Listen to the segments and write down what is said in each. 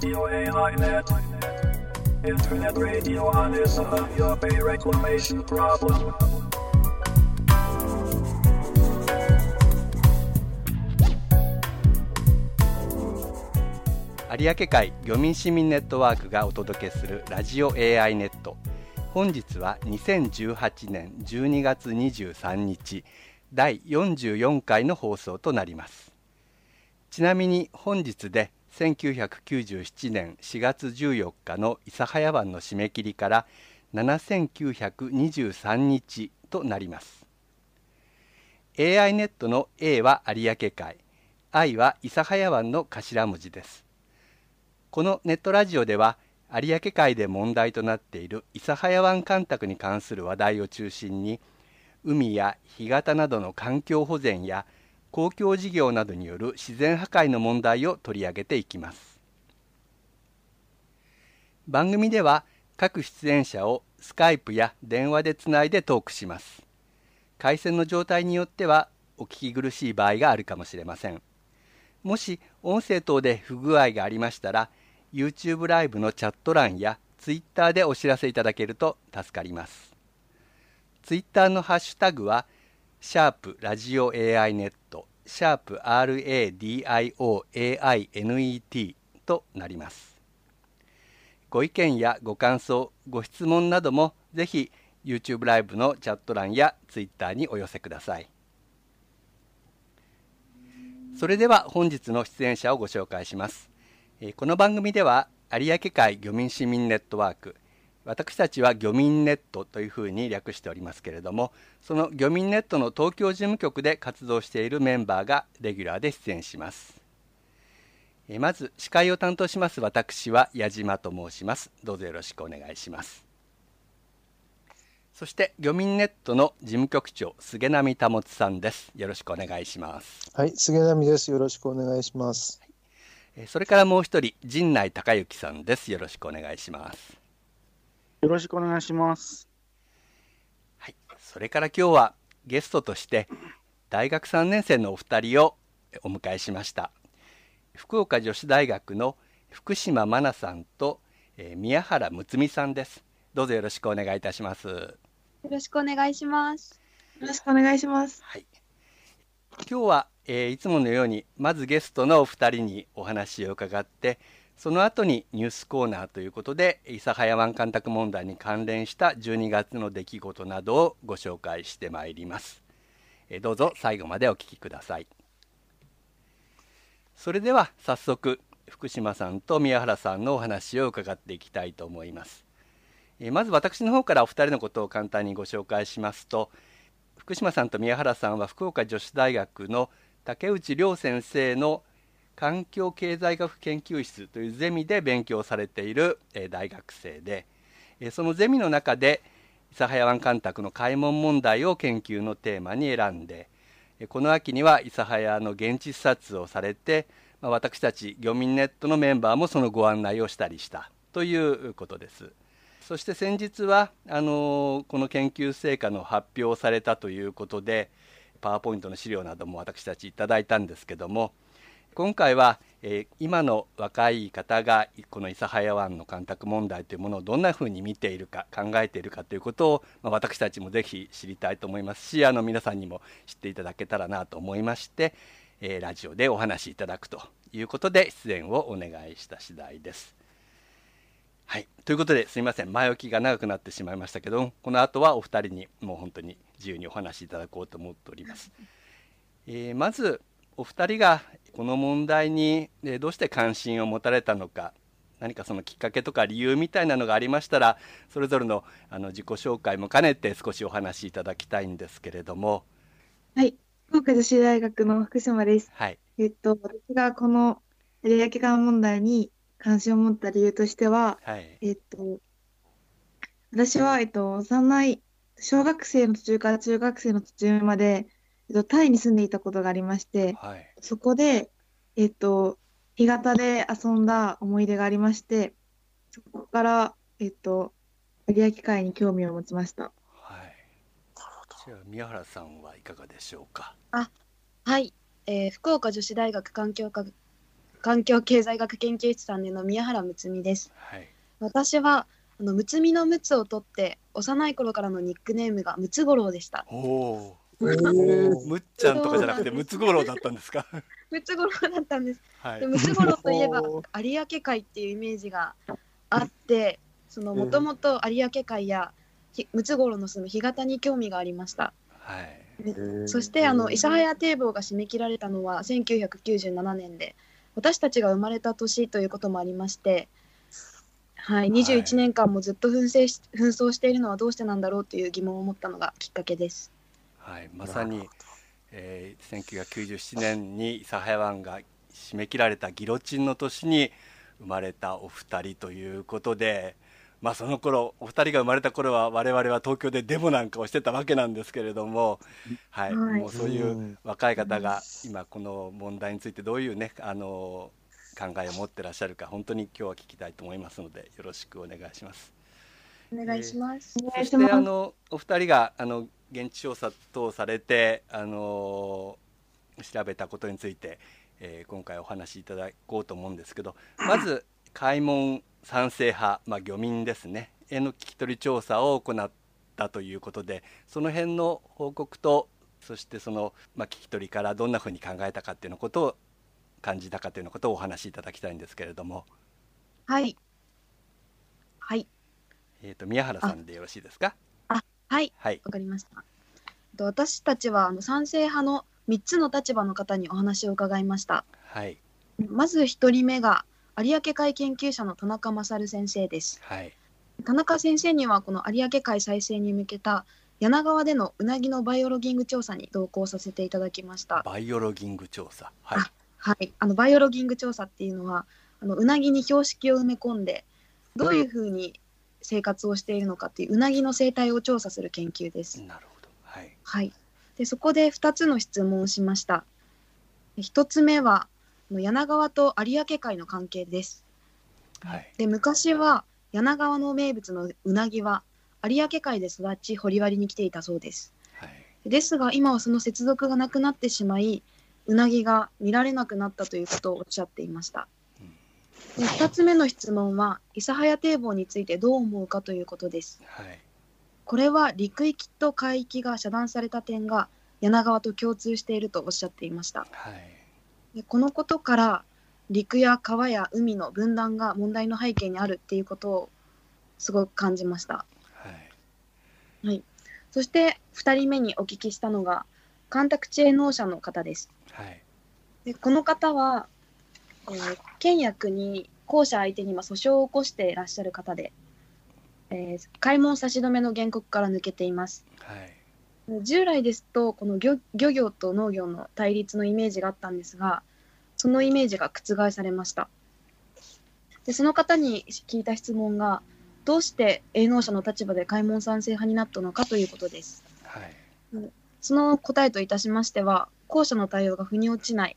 Radio AI.net. Internet radio on is a your pay reclamation problem. 有明海漁民市民ネットワークがお届けするラジオ AI ネット本日は2018年12月23日第44回の放送となりますちなみに本日で1997年4月14日の諫早湾の締め切りから7923日となります。AI ネットの A は有明海 I は諫早湾の頭文字です。このネットラジオでは有明海で問題となっている諫早湾干拓に関する話題を中心に海や干潟などの環境保全や公共事業などによる自然破壊の問題を取り上げていきます。番組では各出演者をスカイプや電話でつないでトークします。回線の状態によってはお聞き苦しい場合があるかもしれません。もし音声等で不具合がありましたら YouTube ライブのチャット欄や Twitter でお知らせいただけると助かります。ツイッターのハッシュタグは、シャープラジオ AI ネット、シャープ RADIOAINET となります。ご意見やご感想、ご質問などもぜひ YouTube ライブのチャット欄や Twitter にお寄せください。それでは本日の出演者をご紹介します。この番組では有明海漁民市民ネットワーク私たちは漁民ネットというふうに略しておりますけれどもその漁民ネットの東京事務局で活動しているメンバーがレギュラーで出演します。まず司会を担当します私は矢島と申します。どうぞよろしくお願いします。そして漁民ネットの事務局長菅波保さんです。よろしくお願いします。はい菅波です。よろしくお願いします。それからもう一人陣内孝之さんです。よろしくお願いしますよろしくお願いします。はい、それから今日はゲストとして大学3年生のお二人をお迎えしました。福岡女子大学の福島真奈さんと、えー、宮原睦美さんです。どうぞよろしくお願いいたします。よろしくお願いします。よろしくお願いします。はい。今日は、えー、いつものようにまずゲストのお二人にお話を伺って、その後にニュースコーナーということで諫早湾干拓問題に関連した12月の出来事などをご紹介してまいります。えどうぞ最後までお聞きください。それでは早速福島さんと宮原さんのお話を伺っていきたいと思います。えまず私の方からお二人のことを簡単にご紹介しますと福島さんと宮原さんは福岡女子大学の竹内涼先生の環境経済学研究室というゼミで勉強されている大学生でそのゼミの中で諫早湾干拓の開門問題を研究のテーマに選んでこの秋には諫早の現地視察をされて私たち漁民ネットのメンバーもそのご案内をしたりしたということです。そして先日はあのこの研究成果の発表をされたということでパワーポイントの資料なども私たちいいたんですけども今回は、えー、今の若い方がこの諫早湾の干拓問題というものをどんなふうに見ているか考えているかということを、まあ、私たちもぜひ知りたいと思いますしあの皆さんにも知っていただけたらなと思いまして、えー、ラジオでお話しいただくということで出演をお願いした次第です。はい、ということですみません前置きが長くなってしまいましたけどこの後はお二人にもう本当に自由にお話しいただこうと思っております。えー、まずお二人がこの問題にどうして関心を持たれたのか何かそのきっかけとか理由みたいなのがありましたらそれぞれのあの自己紹介も兼ねて少しお話しいただきたいんですけれども。はい。福岡女子大学の福島です、はい、えっと私がこの有明間問題に関心を持った理由としては、はい、えっと私は、えっと、幼い小学生の途中から中学生の途中までえっと、タイに住んでいたことがありまして、はい、そこで、えっと、干潟で遊んだ思い出がありまして、そこから、えっと、有明海に興味を持ちました。はい。じゃあ、宮原さんはいかがでしょうか？あ、はい。えー、福岡女子大学環境科環境経済学研究室3年の宮原睦美です。はい私はあの睦美の睦を取って幼い頃からのニックネームがムツゴロウでした。おおえーむっちゃんとかじゃなくてムツゴロウだったんですか？ムツゴロウだったんです。はいでムツゴロウといえばお 有明海っていうイメージがあって、そのもともと有明海やひムツゴロウの住む干潟に興味がありました。はいそしてあの諫早堤防が締め切られたのは1997年で私たちが生まれた年ということもありまして、はい、21年間もずっと紛争し紛争しているのはどうしてなんだろうという疑問を持ったのがきっかけです。はい、まさに、えー、1997年に諫早湾が締め切られたギロチンの年に生まれたお二人ということで、まあ、その頃お二人が生まれた頃は我々は東京でデモなんかをしてたわけなんですけれども、はいはいもうそういううん若い方が今この問題についてどういうねあの考えを持ってらっしゃるか本当に今日は聞きたいと思いますのでよろしくお願いします。お願いします。お願そしてあのお二人があの現地調査等されてあの調べたことについて、えー今回お話しいただこうと思うんですけどまず開門賛成派、まあ、漁民ですねへの聞き取り調査を行ったということでその辺の報告とそしてその、まあ、聞き取りからどんなふうに考えたかっていうのことを感じたかというのことをお話しいただきたいんですけれども、はい。はい。えー、と宮原さんでよろしいですか？はい。はいわかりました。と私たちはあの賛成派の3つの立場の方にお話を伺いました。はいまず1人目が有明海研究者の田中勝先生です。はい田中先生にはこの有明海再生に向けた柳川でのうなぎのバイオロギング調査に同行させていただきました。バイオロギング調査はいあはい、あのバイオロギング調査っていうのはあのうなぎに標識を埋め込んでどういうふうに生活をしているのかっていううなぎの生態を調査する研究です。なるほどはいはい、でそこで2つの質問をしました。1つ目は柳川と有明海の関係です。はいで昔は柳川の名物のうなぎは有明海で育ち掘割に来ていたそうです。はいですが今はその接続がなくなってしまいうなぎが見られなくなったということをおっしゃっていました。で2つ目の質問は諫早堤防についてどう思うかということです。はいこれは陸域と海域が遮断された点が柳川と共通しているとおっしゃっていました。はいでこのことから陸や川や海の分断が問題の背景にあるっていうことをすごく感じました。はいそして2人目にお聞きしたのが干拓地営農者の方です。はいでこの方は、えー県や国公社相手に今訴訟を起こしていらっしゃる方で、えー開門差し止めの原告から抜けています。はい。従来ですとこの漁漁業と農業の対立のイメージがあったんですがそのイメージが覆されました。でその方に聞いた質問がどうして営農者の立場で開門賛成派になったのかということです。はい。その答えといたしましては後者の対応が腑に落ちない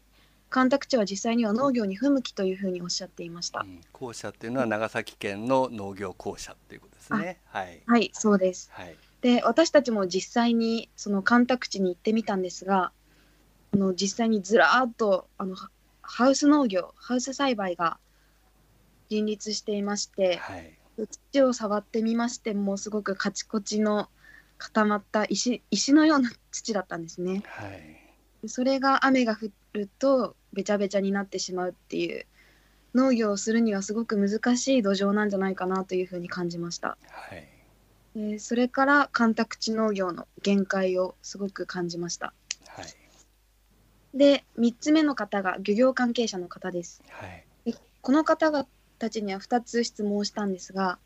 干拓地は実際には農業に不向きというふうにおっしゃっていました。うん校舎っていうのは長崎県の農業校舎っていうことですね。はい。はいそうです。はい。で私たちも実際にその干拓地に行ってみたんですがあの実際にずらーっとあのハハウス農業ハウス栽培が林立していましてはい。土を触ってみましてもすごくカチコチの固まった石石のような土だったんですね。はい。それが雨が降るとべちゃべちゃになってしまうっていう農業をするにはすごく難しい土壌なんじゃないかなというふうに感じました。はいえーそれから干拓地農業の限界をすごく感じました。はいで3つ目の方が漁業関係者の方です。はいでこの方々たちには2つ質問をしたんですが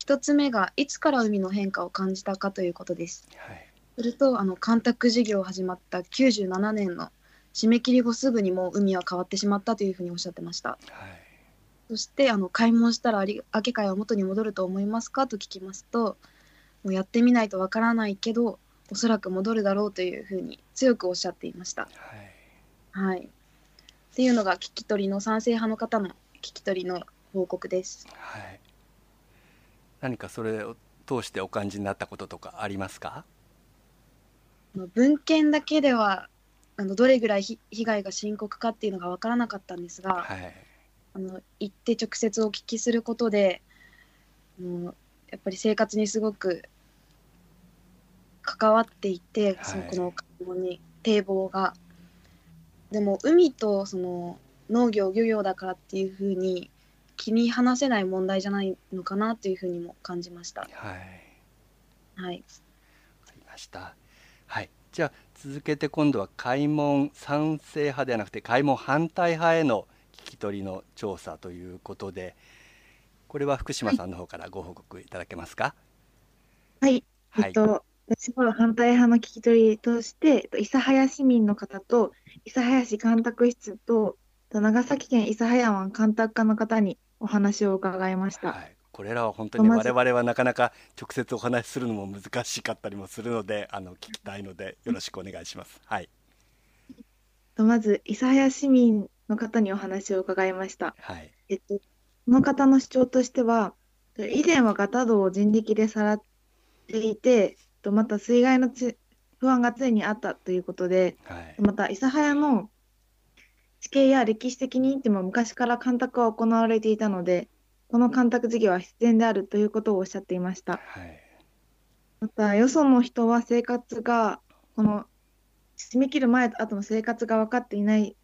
1つ目がいつから海の変化を感じたかということです。はいするとあの干拓事業始まった97年の締め切り後すぐにもう海は変わってしまったというふうにおっしゃってました。はいそしてあの開門したら有明海は元に戻ると思いますかと聞きますともうやってみないとわからないけどおそらく戻るだろうというふうに強くおっしゃっていました。はいはい、っていうのが聞き取りの賛成派の方の聞き取りの報告です。はい何かそれを通してお感じになったこととかありますか？文献だけではあのどれぐらいひ被害が深刻かっていうのが分からなかったんですが、はいあの行って直接お聞きすることでもうやっぱり生活にすごく関わっていて、はいそのこの買い物に堤防が。でも海とその農業漁業だからっていうふうに切り離せない問題じゃないのかなというふうにも感じました。はいはい、わかりました。はい。じゃあ続けて今度は開門賛成派ではなくて開門反対派への聞き取りの調査ということで、これは福島さんの方からご報告いただけますか？はい。はい。えっと、私は反対派の聞き取りとして、えっと、諫早市民の方と、諫早市干拓室と長崎県諫早湾干拓課の方にお話を伺いました。はい。これらは本当に我々はなかなか直接お話しするのも難しかったりもするので、あの聞きたいのでよろしくお願いします。はい。とまず、諫早市民の方にお話を伺いました。はい。えっと、この方の主張としては、以前はガタ道を人力でさらっていて、えっとまた水害のつ不安が常にあったということで、はい。また諫早の地形や歴史的に見ても昔から干拓は行われていたので、この干拓事業は必然であるということをおっしゃっていました。はい。また、よその人は生活が、この締め切る前と後の生活が分かっていない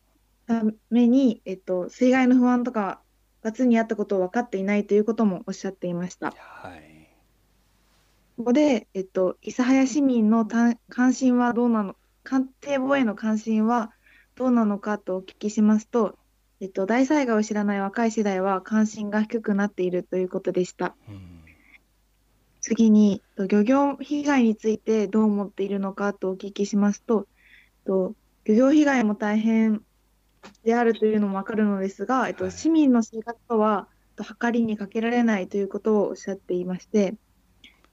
ために、えっと、水害の不安とかが常にあったことを分かっていないということもおっしゃっていました。はい。ここで、えっと、諫早市民のた関心はどうなの、官邸防衛の関心はどうなのかとお聞きしますと、えっと、大災害を知らない若い世代は関心が低くなっているということでした。うん。次に、と漁業被害についてどう思っているのかとお聞きしますと、と漁業被害も大変であるというのもわかるのですが、えっと、はい市民の生活とはと計りにかけられないということをおっしゃっていまして、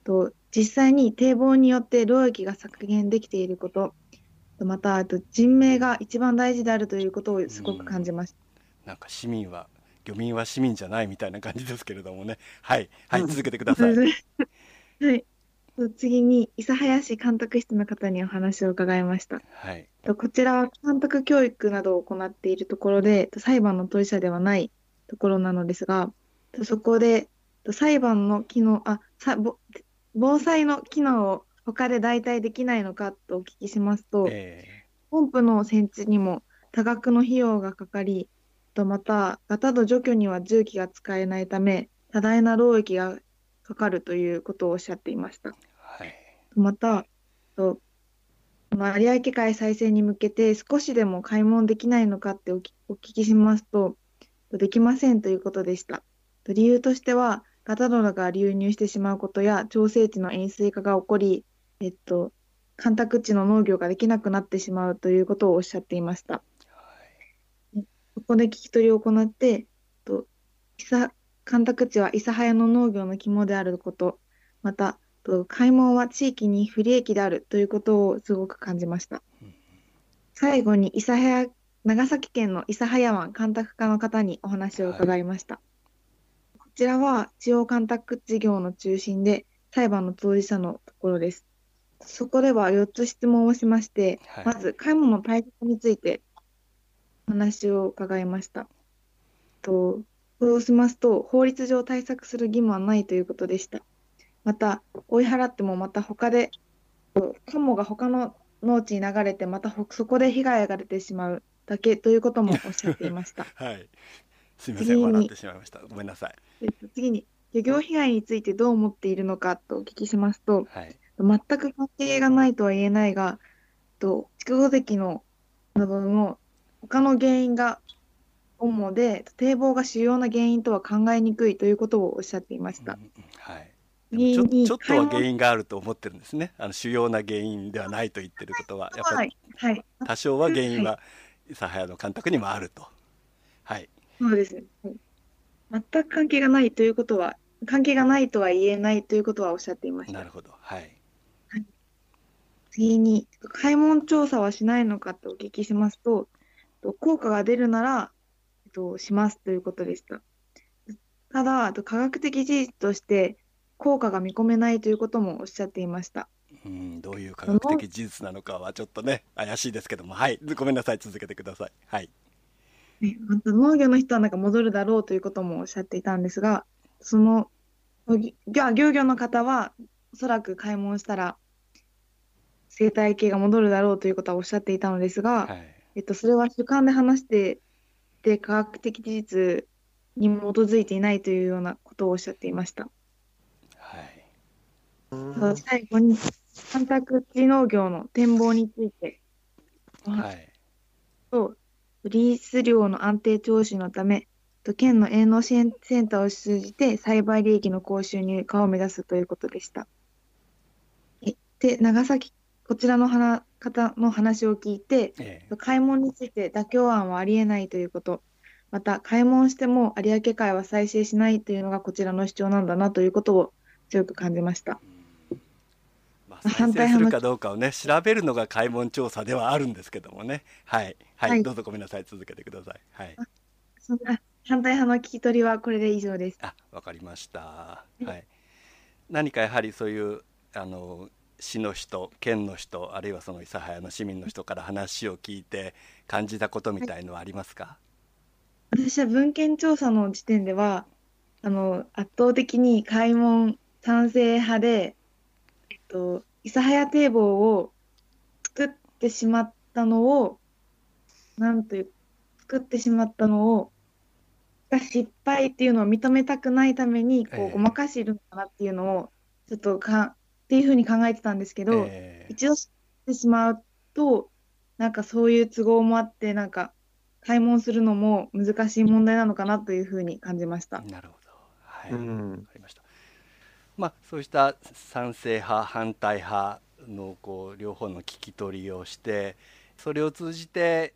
と実際に堤防によって労役が削減できていること、とまたあと人命が一番大事であるということをすごく感じました。なんか市民は漁民は市民じゃないみたいな感じですけれどもね。はい。はい。続けてください。はい。と次に、諫早市監督室の方にお話を伺いました。はい。とこちらは監督教育などを行っているところで、と裁判の当事者ではないところなのですが、とそこでと裁判の機能、あ、さぼ防災の機能を他で代替できないのかとお聞きしますと、えポンプの設置にも多額の費用がかかり、とまた、ガタ度除去には重機が使えないため、多大な労役がかかるということをおっしゃっていました。ーはい。また、と有明海再生に向けて少しでも開門できないのかっておきお聞きしますと、とできませんということでした。と理由としては、ガタドラが流入してしまうことや、調整地の塩水化が起こり、えっと、干拓地の農業ができなくなってしまうということをおっしゃっていました。そこで聞き取りを行って、と諫干拓地は諫早の農業の肝であること、また、と開門は地域に不利益であるということをすごく感じました。最後に諫早、長崎県の諫早湾干拓課の方にお話を伺いました。こちらは地方干拓事業の中心で裁判の当事者のところです。そこでは4つ質問をしまして、はいまず買い物の対策についてお話を伺いました。とそうしますと、法律上対策する義務はないということでした。また、追い払ってもまた他で、カモが他の農地に流れて、またほそこで被害が出てしまうだけということもおっしゃっていました。はい。すみません。次に笑ってしまいました。ごめんなさい。えっと次に、漁業被害についてどう思っているのかとお聞きしますと、はい。全く関係がないとは言えないが、と筑後関のなどの他の原因が主で、堤防が主要な原因とは考えにくいということをおっしゃっていましたはい。ちょちょっとは原因があると思ってるんですね。あの主要な原因ではないと言ってることは、やっぱりはい、はい、多少は原因は諫早の監督にもあると。はい。そうですね。はい全く関係がないということは、関係がないとは言えないということはおっしゃっていました。なるほど。はい。次に、開門調査はしないのかとお聞きしますと、と効果が出るなら、えっと、しますということでした。ただ、科学的事実として効果が見込めないということもおっしゃっていました。うんうん、どういう科学的事実なのかはちょっとね怪しいですけども。はい。ごめんなさい。続けてください。はい。ね、また農業の人はなんか戻るだろうということもおっしゃっていたんですが、その、ぎ漁漁業の方は、おそらく開門したら、生態系が戻るだろうということはおっしゃっていたのですが、はいえっと、それは主観で話してで、科学的事実に基づいていないというようなことをおっしゃっていました。はいうん最後に、干拓地農業の展望について、はいと、リース量の安定徴収のため、と県の営農支援センターを通じて栽培利益の高収入化を目指すということでした。えで、長崎、こちらの花方の話を聞いて、ええ。開門について妥協案はありえないということ、また開門しても有明海は再生しないというのがこちらの主張なんだなということを強く感じました。まあ、再 反対するかどうかをね調べるのが開門調査ではあるんですけどもね。はい。はい、はい。どうぞごめんなさい続けてください。はい。そんな反対派の聞き取りはこれで以上です。あわかりました。はい。何かやはりそういうあの市の人県の人あるいはその諫早の市民の人から話を聞いて感じたことみたいのはありますか、私は文献調査の時点では、あの、圧倒的に開門賛成派で、えっと、諫早堤防を作ってしまったのを、なんという、作ってしまったのを、が失敗っていうのを認めたくないために、こええ。う、ごまかしているのかなっていうのを、ちょっとか、っていうふうに考えてたんですけど、ええ。一度知ってしまうと、なんかそういう都合もあって、なんか開門するのも難しい問題なのかなというふうに感じました。なるほど。はい、わうん。かりました。まあそうした賛成派反対派のこう両方の聞き取りをしてそれを通じて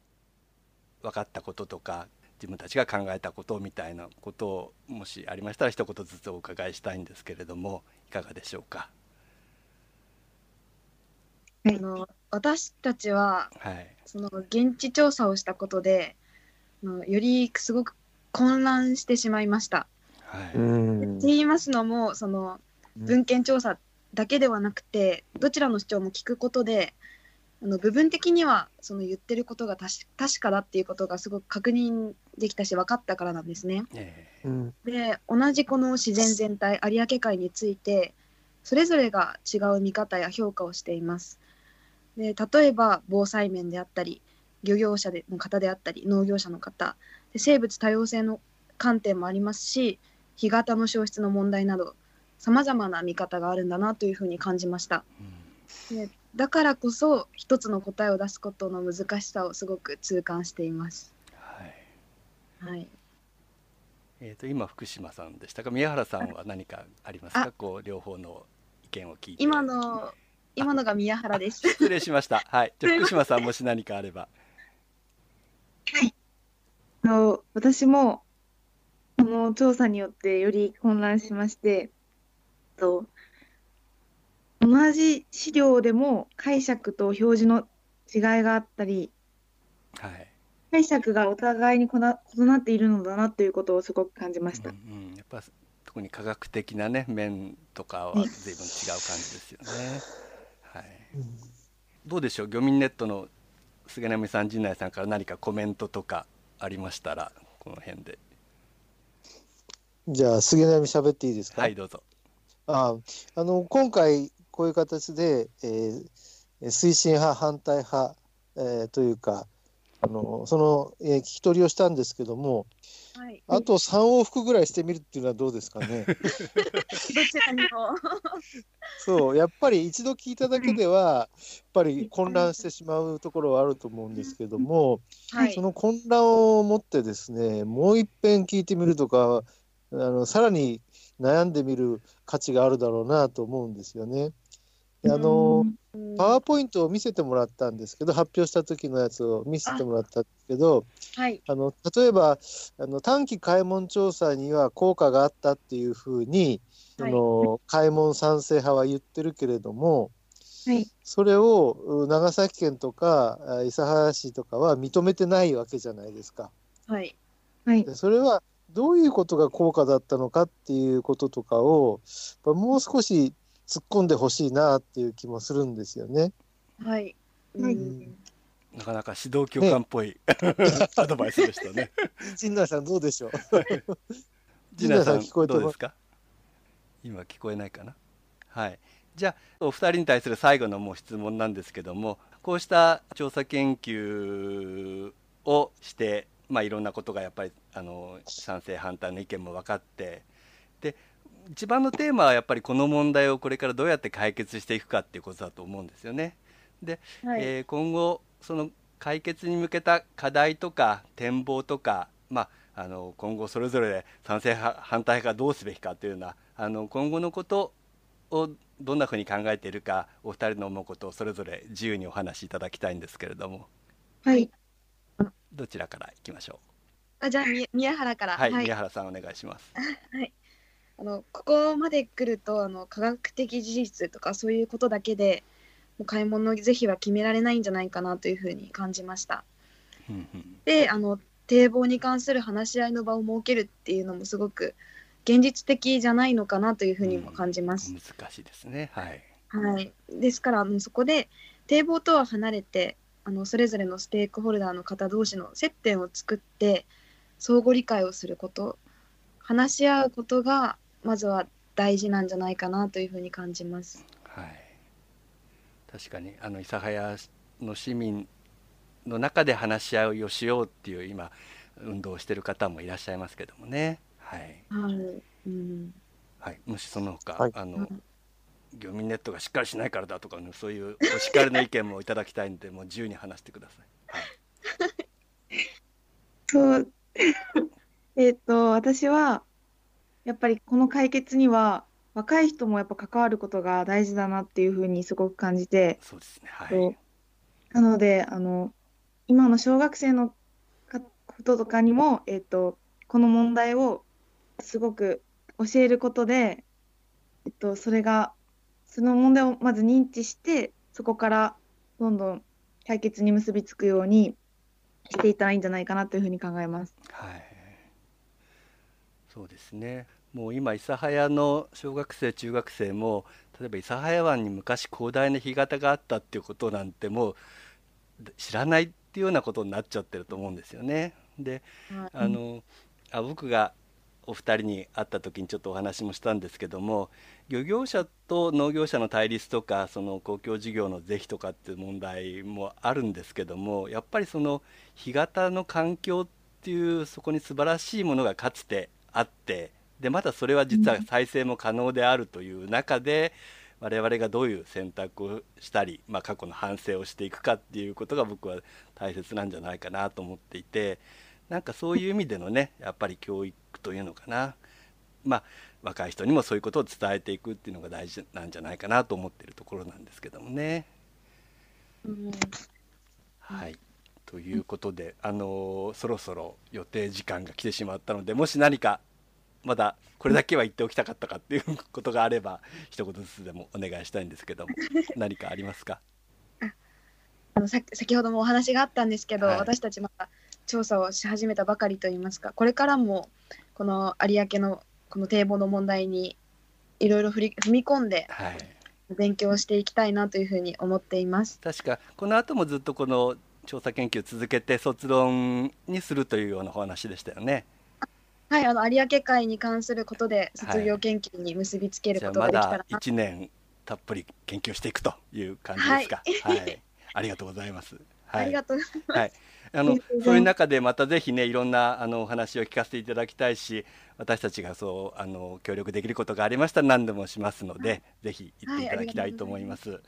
分かったこととか自分たちが考えたことみたいなことをもしありましたら一言ずつお伺いしたいんですけれどもいかがでしょうか？あの私たちははい。その現地調査をしたことであのよりすごく混乱してしまいました。はい、うん。って言いますのもその文献調査だけではなくてどちらの主張も聞くことであの部分的にはその言ってることが確確かだっていうことがすごく確認できたし分かったからなんですね。え。うん。で同じこの自然全体有明海についてそれぞれが違う見方や評価をしています。で例えば防災面であったり漁業者での方であったり農業者の方で生物多様性の観点もありますし干潟の消失の問題などさまざまな見方があるんだなというふうに感じました。うん。でだからこそ一つの答えを出すことの難しさをすごく痛感しています。はい。はい、えー、と今福島さんでしたか？宮原さんは何かありますか？あこう両方の意見を聞いて。今の今のが宮原です。失礼しました。はい。じゃあ福島さんもし何かあれば。あの私もこの調査によってより混乱しまして、と同じ資料でも解釈と表示の違いがあったり、はい。解釈がお互いにこな異なっているのだなということをすごく感じました。うんうん、やっぱ特に科学的なね面とかはね。随分違う感じですよね。はい、どうでしょう？漁民ネットの菅波さん陣内さんから何かコメントとかありましたらこの辺で。じゃあ杉並喋っていいですか、はいどうぞ。ああの今回こういう形で、えー推進派反対派、えーというかあのその、えー聞き取りをしたんですけどもはい、あと3往復ぐらいしてみるっていうのはどうですかね。どちらにも。そうやっぱり一度聞いただけではやっぱり混乱してしまうところはあると思うんですけども、はい。その混乱を持ってですねもう一遍聞いてみるとかあのさらに悩んでみる価値があるだろうなと思うんですよね。であのパワーポイントを見せてもらったんですけど発表した時のやつを見せてもらったんですけどはい、あの例えばあの短期開門調査には効果があったっていうふうに、はいその開門賛成派は言ってるけれどもはい。それをう長崎県とかあ諫早市とかは認めてないわけじゃないですか。はい、はい。でそれはどういうことが効果だったのかっていうこととかをもう少し突っ込んでほしいなっていう気もするんですよね。はい。はい。うんなかなか指導教官っぽい、アドバイスでしたね。陣内さんどうでしょう？陣内さん聞こえてます？どうですか？今聞こえないかな？はい。じゃあお二人に対する最後のもう質問なんですけどもこうした調査研究をして、まあ、いろんなことがやっぱりあの賛成反対の意見も分かってで一番のテーマはやっぱりこの問題をこれからどうやって解決していくかっていうことだと思うんですよね。で、はい。えー今後その解決に向けた課題とか展望とか、まあ、あの今後それぞれ賛成派反対派がどうすべきかというようなあの今後のことをどんなふうに考えているかお二人の思うことをそれぞれ自由にお話しいただきたいんですけれどもはい。どちらからいきましょあじゃあみ宮原から。うはい、宮原さんお願いします あのここまで来るとあの科学的事実とかそういうことだけでもう買い物の是非は決められないんじゃないかなというふうに感じました。うんうん。であの堤防に関する話し合いの場を設けるっていうのもすごく現実的じゃないのかなというふうにも感じます。難しいですね。はい。はい、ですからもうそこで堤防とは離れてあのそれぞれのステークホルダーの方同士の接点を作って相互理解をすること話し合うことがまずは大事なんじゃないかなというふうに感じます。はい、確かにあの諫早の市民の中で話し合いをしようっていう今運動をしている方もいらっしゃいますけどもね。はい、はい、うん、はい、もしその他、はいあのうん漁民ネットがしっかりしないからだとか、ね、そういうお叱りの意見もいただきたいんでもう自由に話してください。はい、そう。えっと、私は、やっぱりこの解決には、若い人もやっぱ関わることが大事だなっていうふうにすごく感じて、そうですね。はい。なので、あの、今の小学生のかこととかにも、えっと、この問題をすごく教えることで、えっと、それが、その問題をまず認知して、そこからどんどん解決に結びつくようにしていったらいいんじゃないかなというふうに考えます。はい。そうですね。もう今諫早の小学生中学生も例えば諫早湾に昔広大な干潟があったっていうことなんてもう知らないっていうようなことになっちゃってると思うんですよね。で、はいあのあ僕がお二人に会った時にちょっとお話もしたんですけども漁業者と農業者の対立とかその公共事業の是非とかっていう問題もあるんですけどもやっぱりその干潟の環境っていうそこに素晴らしいものがかつてあってでまたそれは実は再生も可能であるという中で、我々がどういう選択をしたり、まあ、過去の反省をしていくかっていうことが僕は大切なんじゃないかなと思っていてなんかそういう意味でのねやっぱり教育というのかな。まあ若い人にもそういうことを伝えていくっていうのが大事なんじゃないかなと思っているところなんですけどもね。うん。はい。ということで、あのーそろそろ予定時間が来てしまったのでもし何かまだこれだけは言っておきたかったかっていうことがあれば 一言ずつでもお願いしたいんですけども 何かありますか？あのさ先ほどもお話があったんですけど、はい。私たちまだ調査をし始めたばかりといいますかこれからもこの有明のこの堤防の問題にいろいろ振り踏み込んではい。勉強していきたいなというふうに思っています。確かこの後もずっとこの調査研究を続けて卒論にするというようなお話でしたよねはい、あの有明海に関することで卒業研究に結びつけることができたらな、1年たっぷり研究していくという感じですか。はい、ありがとうございます。はい。ありがとう。はい、ああの そういう中でまたぜひねいろんなあのお話を聞かせていただきたいし私たちがそうあの協力できることがありましたら何でもしますので、ぜひ言っていただきたいと思います。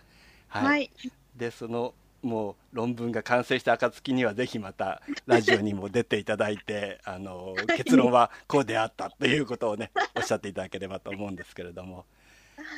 はい、はい、でそのもう論文が完成した暁にはぜひまたラジオにも出ていただいて あの結論はこうであったということをねおっしゃっていただければと思うんですけれども、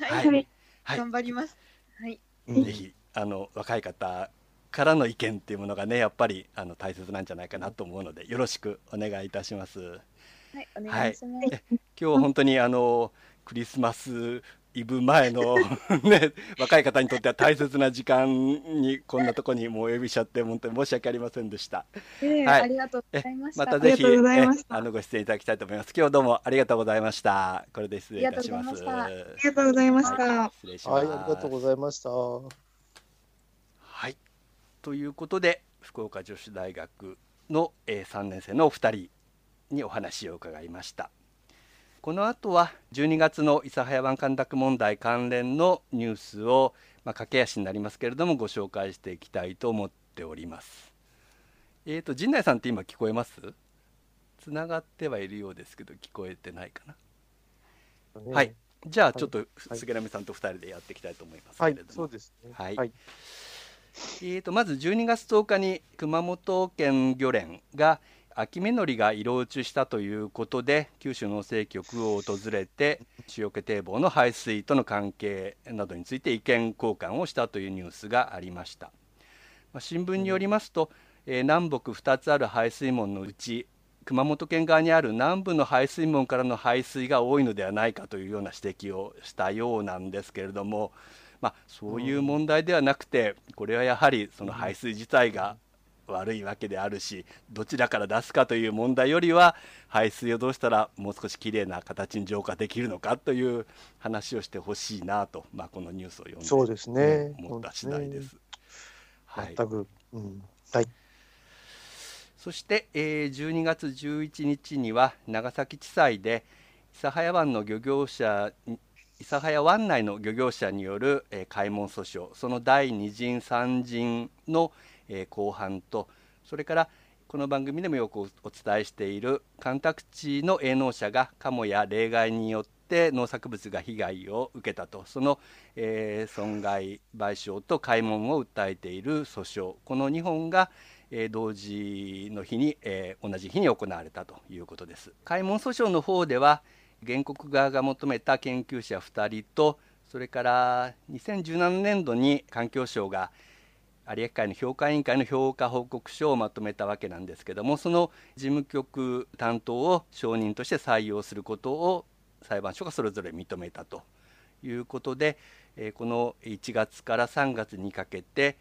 はい、はい。はい。頑張ります。はい、ぜひあの若い方からの意見っていうものがねやっぱりあの大切なんじゃないかなと思うのでよろしくお願いいたします。はい、お願いします。今日は本当にあのクリスマスイブ前の ね、若い方にとっては大切な時間にこんなとこにもうお呼びしちゃって本当に申し訳ありませんでした。ええはいありがとうございました。またぜひありがとうございまえしたあのご出演いただきたいと思います。今日はどうもありがとうございました。これで失礼いたします。あありがとうございました。はい失礼します。はい、ありがとうございました。はい、ということで福岡女子大学の、えー3年生のお二人にお話を伺いましたこの後は12月の諫早湾干拓問題関連のニュースを、まあ、駆け足になりますけれどもご紹介していきたいと思っております。えーと陣内さんって今聞こえます？つながってはいるようですけど聞こえてないかな、ね。はい。じゃあちょっとはい。杉並さんと二人でやっていきたいと思いますけはい。れども、、そうですね。はい。はい。えー、とまず12月10日に熊本県漁連が秋目のりが色落ちしたということで九州農政局を訪れて塩気堤防の排水との関係などについて意見交換をしたというニュースがありました、まあ新聞によりますと、えー南北2つある排水門のうち熊本県側にある南部の排水門からの排水が多いのではないかというような指摘をしたようなんですけれども、まあ、そういう問題ではなくてこれはやはりその排水自体が悪いわけであるしどちらから出すかという問題よりは排水をどうしたらもう少しきれいな形に浄化できるのかという話をしてほしいなと、まあ、このニュースを読んでそうですね思った次第です。はい全く。うん。はい。そして、えー12月11日には長崎地裁で諫早湾の漁業者諫早湾内の漁業者による、えー開門訴訟その第2陣3陣の、えー公判とそれからこの番組でもよくおお伝えしている干拓地の営農者がカモや例外によって農作物が被害を受けたとその、えー 損害賠償と開門を訴えている訴訟この2本が、えー同時の日に、えー同じ日に行われたということです。開門訴訟の方では原告側が求めた研究者2人とそれから2017年度に環境省が有明海の評価委員会の評価報告書をまとめたわけなんですけどもその事務局担当を証人として採用することを裁判所がそれぞれ認めたということで、えこの1月から3月にかけて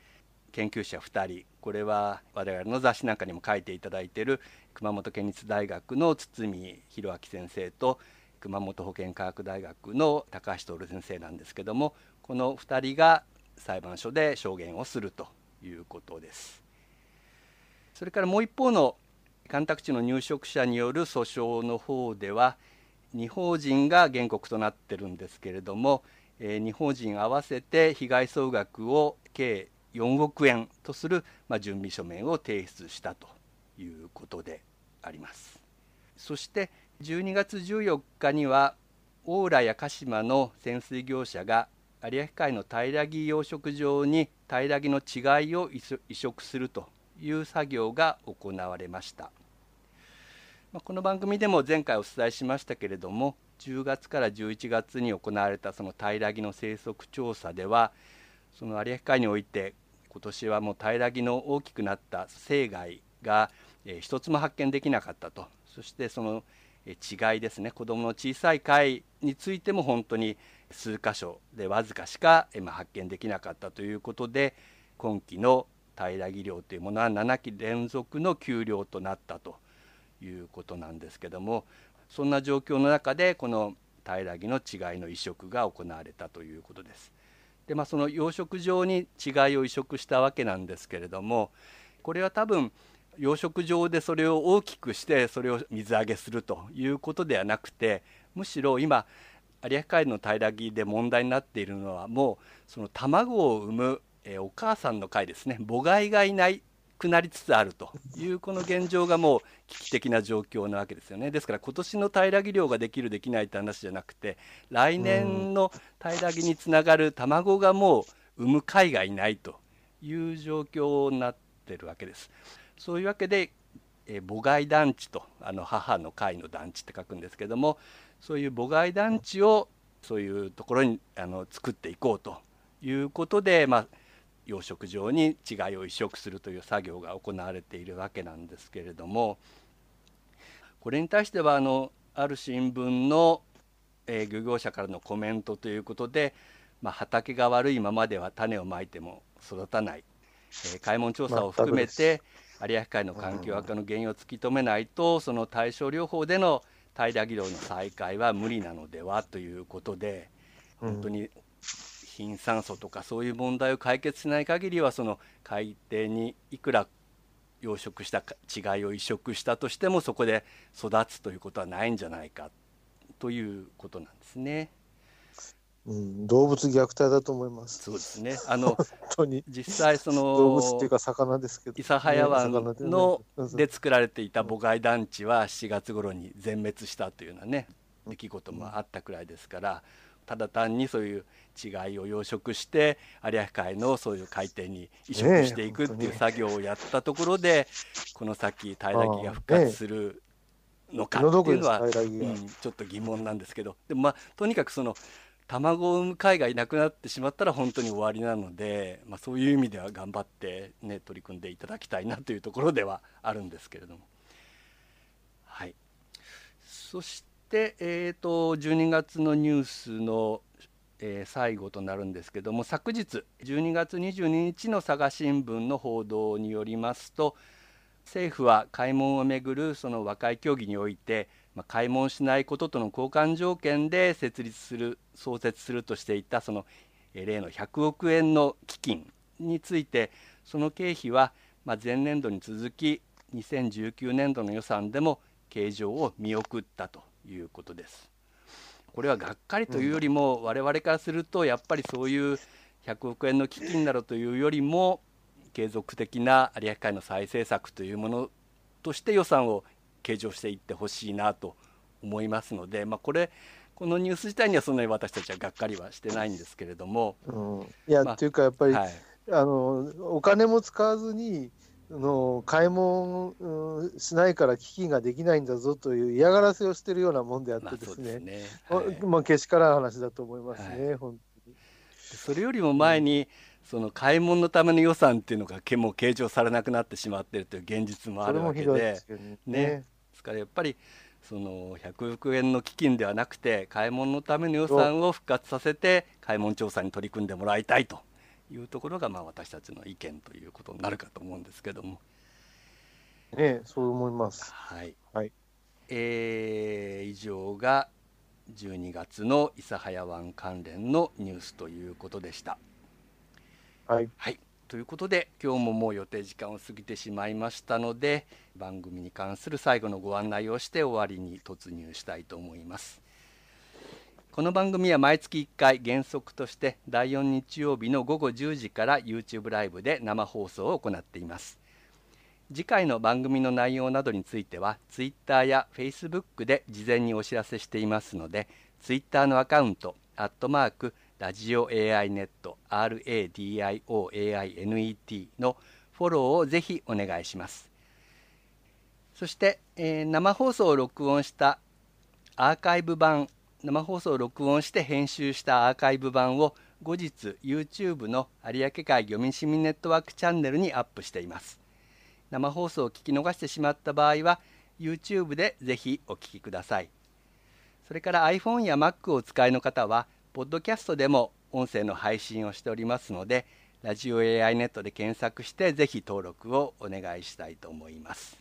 研究者2人これは我々の雑誌なんかにも書いていただいている熊本県立大学の堤弘明先生と熊本保健科学大学の高橋徹先生なんですけどもこの2人が裁判所で証言をするということです。それからもう一方の干拓地の入植者による訴訟の方では二法人が原告となってるんですけれども、えー、二法人合わせて被害総額を計4億円とする、まあ、準備書面を提出したということであります。そして12月14日には大浦や鹿島の潜水業者が有明海の平木養殖場に平木の稚貝を移植するという作業が行われました。まあこの番組でも前回お伝えしましたけれども10月から11月に行われたその平木の生息調査ではその有明海において今年はもう平木の大きくなった生骸が、えー一つも発見できなかったとそしてそのえー違いですね子どもの小さい貝についても本当に数箇所でわずかしか、発見できなかったということで今期の平木漁というものは7期連続の休漁となったということなんですけどもそんな状況の中でこの平木の違いの移植が行われたということです。でまあ、その養殖場に違いを移植したわけなんですけれどもこれは多分養殖場でそれを大きくしてそれを水揚げするということではなくてむしろ今有明海の平木で問題になっているのはもうその卵を産む、えーお母さんの貝ですね母貝がいないくなりつつあるというこの現状がもう危機的な状況なわけですよねですから今年の平木漁ができるできないって話じゃなくて来年の平木につながる卵がもう産む貝がいないという状況になってるわけです。そういうわけで、えー母貝団地とあの母の貝の団地って書くんですけどもそういう母貝団地をそういうところにあの作っていこうということで、まあ、養殖場に稚貝を移植するという作業が行われているわけなんですけれどもこれに対してはあのある新聞のえー漁業者からのコメントということで、まあ、畑が悪いままでは種をまいても育たない、えー開門調査を含めて有明海の環境悪化の原因を突き止めないとその対症療法での平漁業の再開は無理なのではということで本当に貧酸素とかそういう問題を解決しない限りはその海底にいくら養殖したか違いを移植したとしてもそこで育つということはないんじゃないかということなんですね。うん、動物虐待だと思います。そうですね。あの本当に。実際そ動物っていうのか魚ですけど。諫早湾のうんで作られていた母貝団地は7月頃に全滅したというようなね出来事もあったくらいですからただ単にそういう違いを養殖して有明海のそういう海底に移植していくっていう作業をやったところでこの先平らぎが復活するのかっていうのは、ちょっと疑問なんですけど。でもまあとにかくその卵を産む貝がいなくなってしまったら本当に終わりなので、まあ、そういう意味では頑張って、ね、取り組んでいただきたいなというところではあるんですけれども。はい、そして、えー、と12月のニュースの、えー最後となるんですけども昨日12月22日の佐賀新聞の報道によりますと政府は開門をめぐるその和解協議において、まあ、開門しないこととの交換条件で設立する創設するとしていたそのえー例の100億円の基金についてその経費はまあ前年度に続き2019年度の予算でも計上を見送ったということです。これはがっかりというよりも、我々からするとやっぱりそういう100億円の基金などというよりも継続的な有明海の再生策というものとして予算を計上していってほしいなと思いますので、まあ、これこのニュース自体にはそんなに私たちはがっかりはしてないんですけれども、うん、いや、まあっていうかやっぱり、はい、あのお金も使わずにあの開門、うんしないから基金ができないんだぞという嫌がらせをしているようなもんであっまあてですね、そうですね、おはいまあ、けしからん話だと思いますね、は本それよりも前に、その開門のための予算っていうのがけもう計上されなくなってしまっているという現実もあるわけでですね。ねですからやっぱりその100億円の基金ではなくて開門のための予算を復活させて開門調査に取り組んでもらいたいというところがまあ私たちの意見ということになるかと思うんですけども。ねそう思います。はい、はいえー以上が12月の諫早湾関連のニュースということでした。はい、はい、ということで今日ももう予定時間を過ぎてしまいましたので番組に関する最後のご案内をして終わりに突入したいと思います。この番組は毎月1回原則として第4日曜日の午後10時から YouTube ライブで生放送を行っています。次回の番組の内容などについては Twitter や Facebook で事前にお知らせしていますので Twitter のアカウントアットマークラジオ AI ネット RADIOAINET のフォローをぜひお願いします。そして、えー生放送を録音したアーカイブ版生放送を録音して編集したアーカイブ版を後日 YouTube の有明海漁民市民ネットワークチャンネルにアップしています。生放送を聞き逃してしまった場合は YouTube でぜひお聞きください。それから iPhone や Mac をお使いの方はポッドキャストでも音声の配信をしておりますのでラジオ AI ネットで検索してぜひ登録をお願いしたいと思います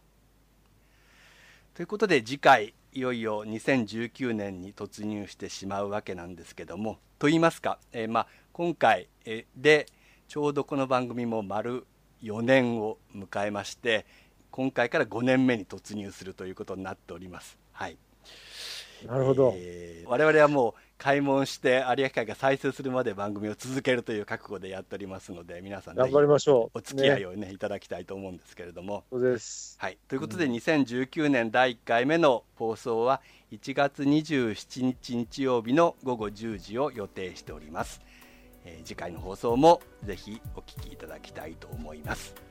ということで次回いよいよ2019年に突入してしまうわけなんですけどもと言いますか、えーまあ、今回でちょうどこの番組も丸4年を迎えまして今回から5年目に突入するということになっております。はい、なるほど。えー我々はもう開門して有明海が再生するまで番組を続けるという覚悟でやっておりますので皆さんぜ頑ひ張りましょう。お付き合いねをねいただきたいと思うんですけれども。そうです。はい、ということで2019年第1回目の放送は1月27日日曜日の午後10時を予定しております、えー次回の放送もぜひお聞きいただきたいと思います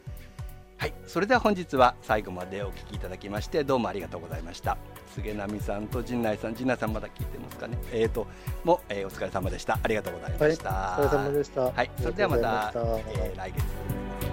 はい、それでは本日は最後までお聞きいただきましてどうもありがとうございました。菅波さんと陣内さん陣内さんまだ聞いてますかね？えーとも、えーお疲れ様でした。ありがとうございまはい、おした、疲れ様でした。はい、それではまたました。えー来月